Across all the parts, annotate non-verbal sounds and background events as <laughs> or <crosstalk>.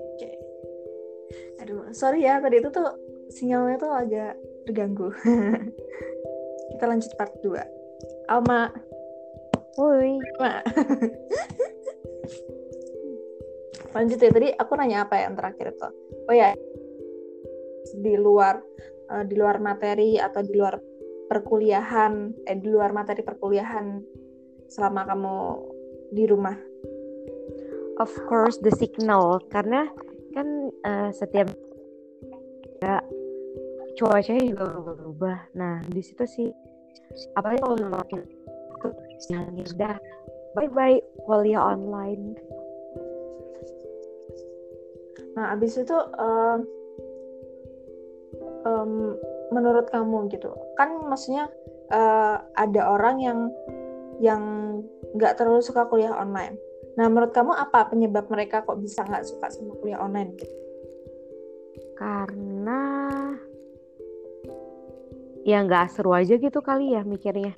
Oke. Aduh, sorry ya tadi itu tuh sinyalnya tuh agak terganggu. <laughs> Kita lanjut part 2. Alma. Woi. Alma. <laughs> lanjut ya tadi aku nanya apa yang terakhir itu. Oh ya, di luar uh, di luar materi atau di luar perkuliahan eh di luar materi perkuliahan selama kamu di rumah Of course the signal karena kan uh, setiap ya, cuacanya juga berubah. Nah di situ sih apalagi kalau makin yang udah bye bye kuliah online. Nah abis itu uh, um, menurut kamu gitu kan maksudnya uh, ada orang yang yang nggak terlalu suka kuliah online. Nah menurut kamu apa penyebab mereka kok bisa nggak suka sama kuliah online? Karena ya nggak seru aja gitu kali ya mikirnya.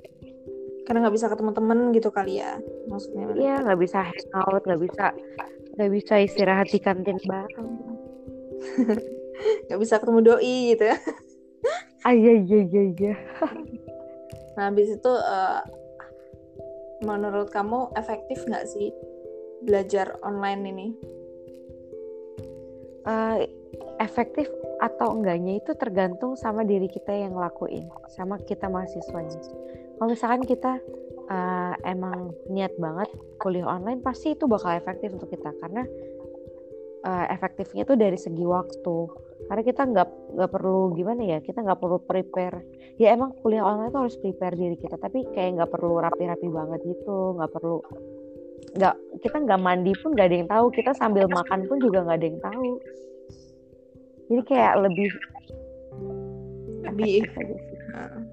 Karena nggak bisa ketemu temen gitu kali ya maksudnya iya nggak bisa hangout nggak bisa nggak bisa istirahat di kantin bareng. <laughs> Nggak bisa ketemu doi gitu ya. Iya iya iya nah habis itu uh, menurut kamu efektif nggak sih belajar online ini? Uh, efektif atau enggaknya itu tergantung sama diri kita yang ngelakuin sama kita mahasiswanya. Kalau misalkan kita uh, emang niat banget kuliah online pasti itu bakal efektif untuk kita. Karena uh, efektifnya itu dari segi waktu. Karena kita nggak nggak perlu gimana ya kita nggak perlu prepare. Ya emang kuliah online itu harus prepare diri kita tapi kayak nggak perlu rapi-rapi banget gitu nggak perlu nggak kita nggak mandi pun nggak ada yang tahu kita sambil makan pun juga nggak ada yang tahu. Jadi kayak lebih lebih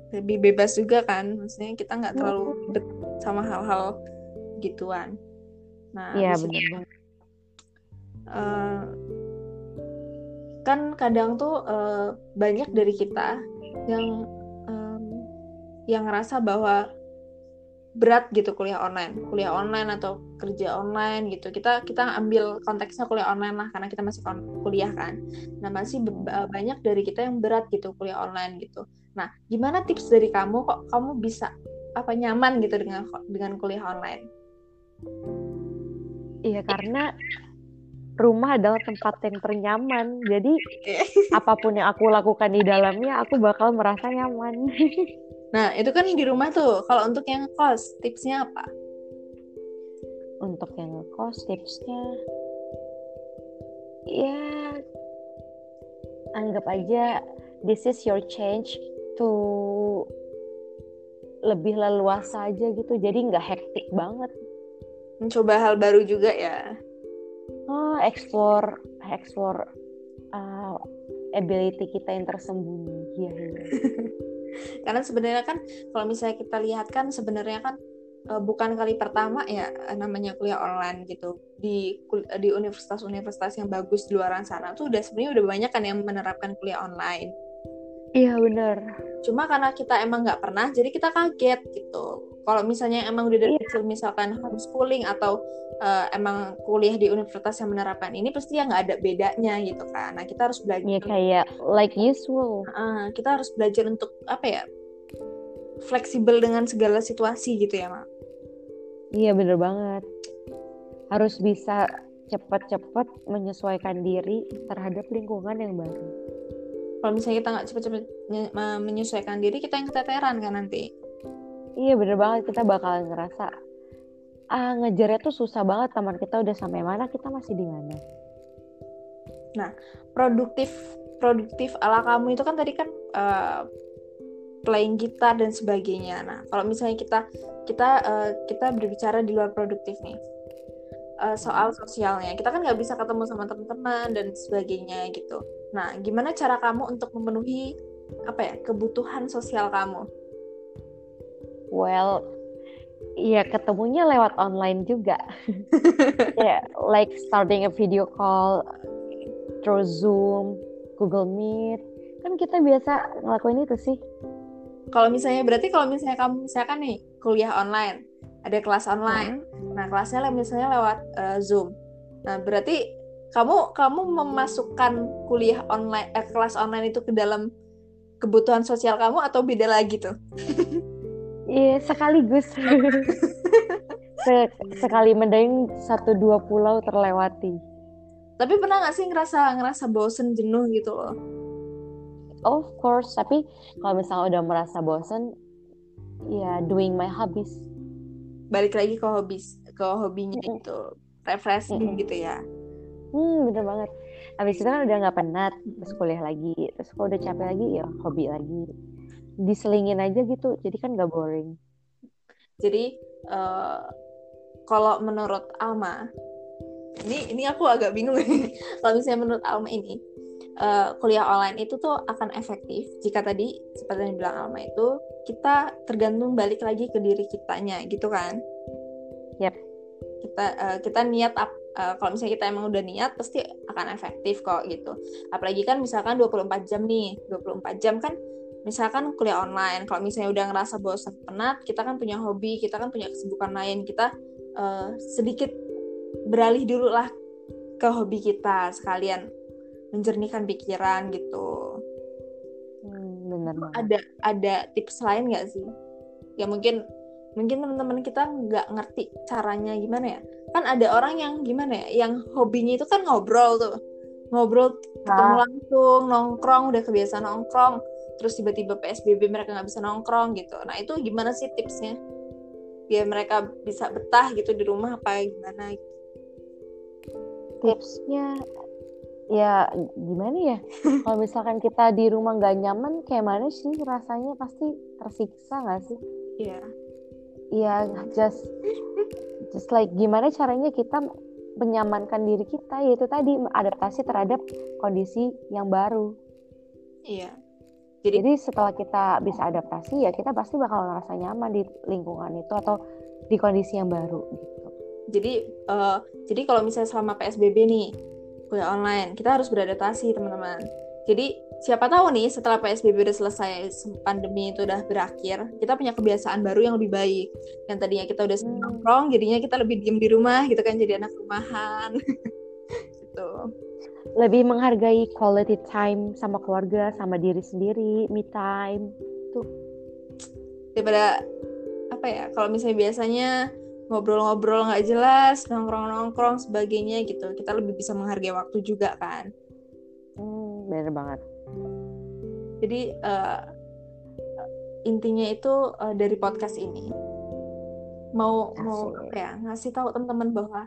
lebih bebas juga kan maksudnya kita nggak terlalu deket sama hal-hal gituan. Nah iya benar banget uh, kan kadang tuh uh, banyak dari kita yang um, yang ngerasa bahwa berat gitu kuliah online. Kuliah online atau kerja online gitu. Kita kita ambil konteksnya kuliah online lah karena kita masih kuliah kan. Nah masih banyak dari kita yang berat gitu kuliah online gitu. Nah gimana tips dari kamu? Kok kamu bisa apa nyaman gitu dengan dengan kuliah online? Iya karena rumah adalah tempat yang ternyaman. Jadi <laughs> apa pun yang aku lakukan di dalamnya, aku bakal merasa nyaman. <laughs> nah, itu kan di rumah tuh. Kalau untuk yang kos, tipsnya apa? Untuk yang kos, tipsnya ya anggap aja this is your change to lebih leluasa aja gitu. Jadi nggak hektik banget. Mencoba hal baru juga ya oh, explore explore uh, ability kita yang tersembunyi ya, ya. <laughs> karena sebenarnya kan kalau misalnya kita lihat kan sebenarnya kan uh, bukan kali pertama ya namanya kuliah online gitu di di universitas-universitas yang bagus di luar sana tuh udah sebenarnya udah banyak kan yang menerapkan kuliah online iya benar. Cuma karena kita emang nggak pernah jadi kita kaget gitu. Kalau misalnya emang udah dari yeah. kecil misalkan homeschooling atau uh, emang kuliah di universitas yang menerapkan ini pasti ya nggak ada bedanya gitu kan. Nah kita harus belajar yeah, kayak like usual. Uh, kita harus belajar untuk apa ya fleksibel dengan segala situasi gitu ya mak. Iya bener banget. Harus bisa cepat-cepat menyesuaikan diri terhadap lingkungan yang baru kalau misalnya kita nggak cepat-cepat menyesuaikan diri kita yang keteteran kan nanti Iya bener banget kita bakal ngerasa ah ngejarnya tuh susah banget teman kita udah sampai mana kita masih di mana. Nah produktif produktif ala kamu itu kan tadi kan uh, playing gitar dan sebagainya. Nah kalau misalnya kita kita uh, kita berbicara di luar produktif nih uh, soal sosialnya kita kan nggak bisa ketemu sama teman-teman dan sebagainya gitu. Nah gimana cara kamu untuk memenuhi apa ya kebutuhan sosial kamu? Well, ya ketemunya lewat online juga. <laughs> ya, yeah, like starting a video call through Zoom, Google Meet. Kan kita biasa ngelakuin itu sih. Kalau misalnya berarti kalau misalnya kamu misalkan nih kuliah online, ada kelas online. Hmm. Nah, kelasnya misalnya lewat uh, Zoom. Nah, berarti kamu kamu memasukkan kuliah online eh, kelas online itu ke dalam kebutuhan sosial kamu atau beda lagi tuh? <laughs> Iya, sekaligus. <laughs> sekali mending satu dua pulau terlewati. Tapi pernah gak sih ngerasa ngerasa bosen jenuh gitu loh? Of course, tapi kalau misalnya udah merasa bosen, ya doing my hobbies. Balik lagi ke hobbies, ke hobinya mm -hmm. itu refreshing mm -hmm. gitu ya. Hmm, bener banget. Habis itu kan udah nggak penat, terus kuliah lagi, terus kalau udah capek lagi ya hobi lagi. Diselingin aja gitu jadi kan gak boring. Jadi uh, kalau menurut Alma ini ini aku agak bingung <laughs> kalau misalnya menurut Alma ini uh, kuliah online itu tuh akan efektif jika tadi seperti yang bilang Alma itu kita tergantung balik lagi ke diri kitanya gitu kan? Yep kita uh, kita niat up, uh, kalau misalnya kita emang udah niat pasti akan efektif kok gitu. Apalagi kan misalkan 24 jam nih 24 jam kan misalkan kuliah online. Kalau misalnya udah ngerasa bosan penat kita kan punya hobi kita kan punya kesibukan lain kita uh, sedikit beralih dulu lah ke hobi kita sekalian menjernihkan pikiran gitu. Hmm, benar ada ada tips lain nggak sih? Ya mungkin mungkin teman-teman kita nggak ngerti caranya gimana ya. Kan ada orang yang gimana ya yang hobinya itu kan ngobrol tuh. Ngobrol ketemu nah. langsung nongkrong udah kebiasaan nongkrong. Terus tiba-tiba PSBB mereka nggak bisa nongkrong gitu. Nah itu gimana sih tipsnya? Biar mereka bisa betah gitu di rumah apa gimana? Gitu. tipsnya ya gimana ya? Kalau misalkan kita di rumah nggak nyaman kayak mana sih rasanya? Pasti tersiksa nggak sih? Iya. yeah. Iya just just like gimana caranya kita menyamankan diri kita yaitu tadi adaptasi terhadap kondisi yang baru iya jadi, Jadi setelah kita bisa adaptasi ya kita pasti bakal ngerasa nyaman di lingkungan itu atau di kondisi yang baru gitu. Jadi uh, jadi kalau misalnya selama PSBB nih kuliah online, kita harus beradaptasi teman-teman. Jadi siapa tahu nih setelah PSBB udah selesai, pandemi itu udah berakhir, kita punya kebiasaan baru yang lebih baik. Yang tadinya kita udah sering hmm. nongkrong, jadinya kita lebih diem di rumah gitu kan jadi anak rumahan. <laughs> gitu lebih menghargai quality time sama keluarga sama diri sendiri me time tuh daripada apa ya kalau misalnya biasanya ngobrol-ngobrol nggak jelas nongkrong-nongkrong sebagainya gitu kita lebih bisa menghargai waktu juga kan hmm, bener banget jadi uh, intinya itu uh, dari podcast ini. Mau Asik. mau apa ya ngasih tahu teman-teman bahwa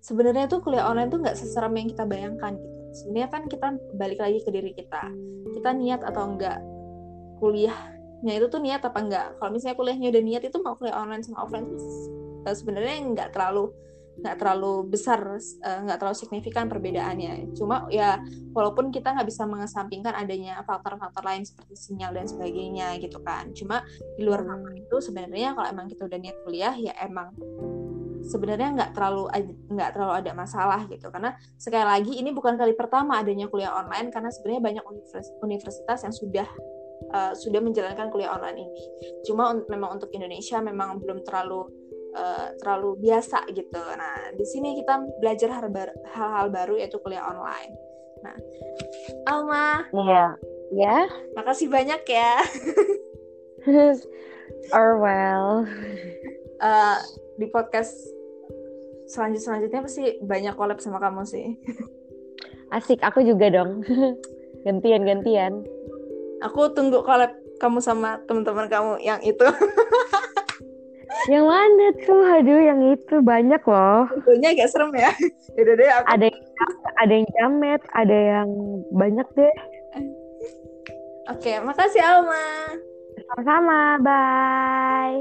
sebenarnya tuh kuliah online tuh nggak seserem yang kita bayangkan gitu. Sebenarnya kan kita balik lagi ke diri kita. Kita niat atau enggak kuliahnya itu tuh niat apa enggak kalau misalnya kuliahnya udah niat itu mau kuliah online sama offline tuh sebenarnya nggak terlalu nggak terlalu besar eh, nggak terlalu signifikan perbedaannya. Cuma ya walaupun kita nggak bisa mengesampingkan adanya faktor-faktor lain seperti sinyal dan sebagainya gitu kan. Cuma di luar hmm. itu sebenarnya kalau emang kita udah niat kuliah ya emang sebenarnya nggak terlalu nggak terlalu ada masalah gitu. Karena sekali lagi ini bukan kali pertama adanya kuliah online karena sebenarnya banyak universitas yang sudah uh, sudah menjalankan kuliah online ini. Cuma un memang untuk Indonesia memang belum terlalu uh, terlalu biasa gitu nah di sini kita belajar hal-hal baru yaitu kuliah online nah Alma iya ya makasih banyak ya <laughs> Orwell uh, di podcast selanjut selanjutnya pasti banyak collab sama kamu sih. Asik, aku juga dong. <laughs> gantian gantian. Aku tunggu collab kamu sama teman-teman kamu yang itu. <laughs> yang mana tuh? Aduh, yang itu banyak loh. Tentunya agak serem ya. <laughs> Ada yang ada yang jamet, ada yang banyak deh. Oke, okay, makasih Alma. Sama-sama, bye.